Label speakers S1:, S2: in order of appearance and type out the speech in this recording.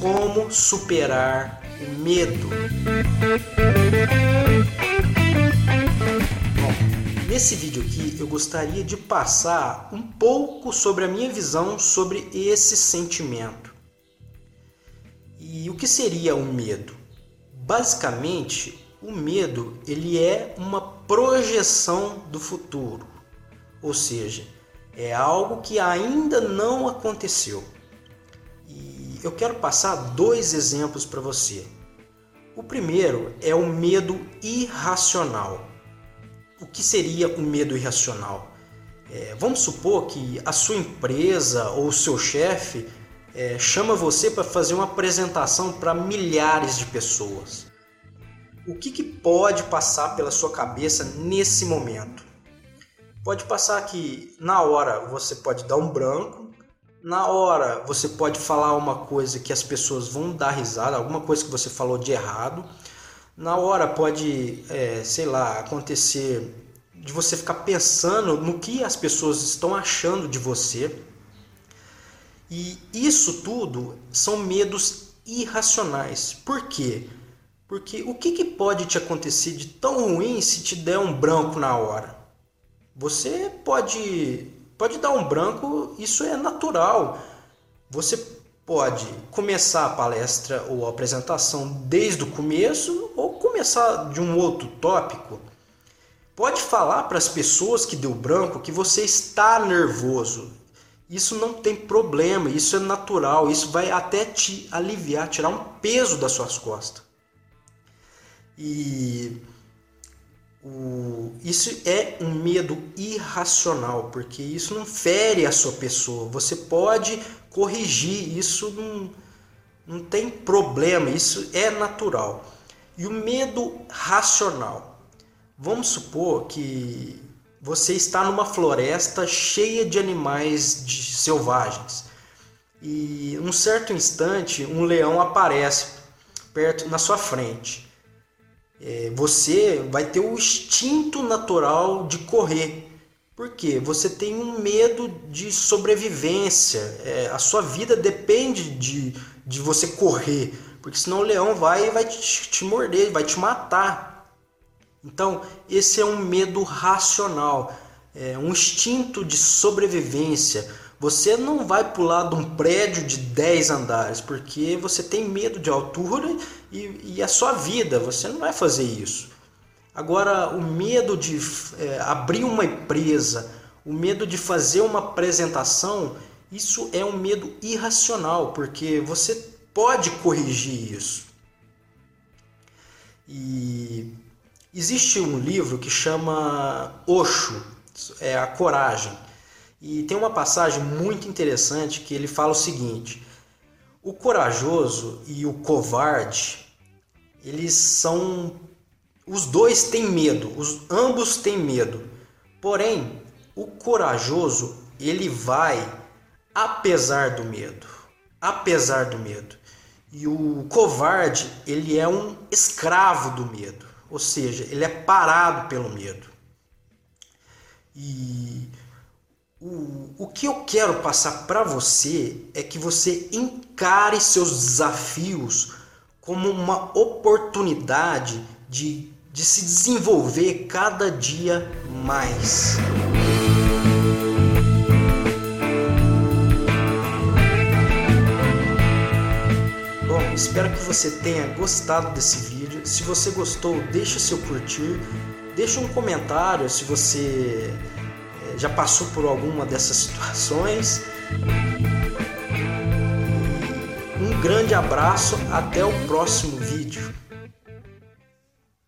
S1: Como superar o medo? Bom, nesse vídeo aqui eu gostaria de passar um pouco sobre a minha visão sobre esse sentimento. E o que seria o medo? Basicamente, o medo ele é uma projeção do futuro, ou seja, é algo que ainda não aconteceu. E eu quero passar dois exemplos para você. O primeiro é o medo irracional. O que seria o medo irracional? É, vamos supor que a sua empresa ou o seu chefe é, chama você para fazer uma apresentação para milhares de pessoas o que, que pode passar pela sua cabeça nesse momento? Pode passar que na hora você pode dar um branco, na hora você pode falar uma coisa que as pessoas vão dar risada, alguma coisa que você falou de errado. Na hora pode, é, sei lá, acontecer de você ficar pensando no que as pessoas estão achando de você. E isso tudo são medos irracionais. Por quê? Porque o que, que pode te acontecer de tão ruim se te der um branco na hora? Você pode, pode dar um branco, isso é natural. Você pode começar a palestra ou a apresentação desde o começo ou começar de um outro tópico. Pode falar para as pessoas que deu branco que você está nervoso. Isso não tem problema, isso é natural, isso vai até te aliviar, tirar um peso das suas costas. E o, isso é um medo irracional, porque isso não fere a sua pessoa. Você pode corrigir, isso não, não tem problema, isso é natural. E o medo racional. Vamos supor que você está numa floresta cheia de animais de selvagens. E um certo instante um leão aparece perto na sua frente é, você vai ter o instinto natural de correr. Porque você tem um medo de sobrevivência. É, a sua vida depende de, de você correr. Porque senão o leão vai vai te, te morder, vai te matar. Então, esse é um medo racional, é um instinto de sobrevivência você não vai pular de um prédio de 10 andares porque você tem medo de altura e, e a sua vida, você não vai fazer isso. Agora, o medo de é, abrir uma empresa, o medo de fazer uma apresentação, isso é um medo irracional, porque você pode corrigir isso. E existe um livro que chama Osho, é a coragem. E tem uma passagem muito interessante que ele fala o seguinte: o corajoso e o covarde, eles são os dois têm medo, os ambos têm medo. Porém, o corajoso, ele vai apesar do medo, apesar do medo. E o covarde, ele é um escravo do medo, ou seja, ele é parado pelo medo. E o, o que eu quero passar para você é que você encare seus desafios como uma oportunidade de, de se desenvolver cada dia mais. Bom, espero que você tenha gostado desse vídeo. Se você gostou, deixa seu curtir, deixa um comentário se você já passou por alguma dessas situações. Um grande abraço, até o próximo vídeo.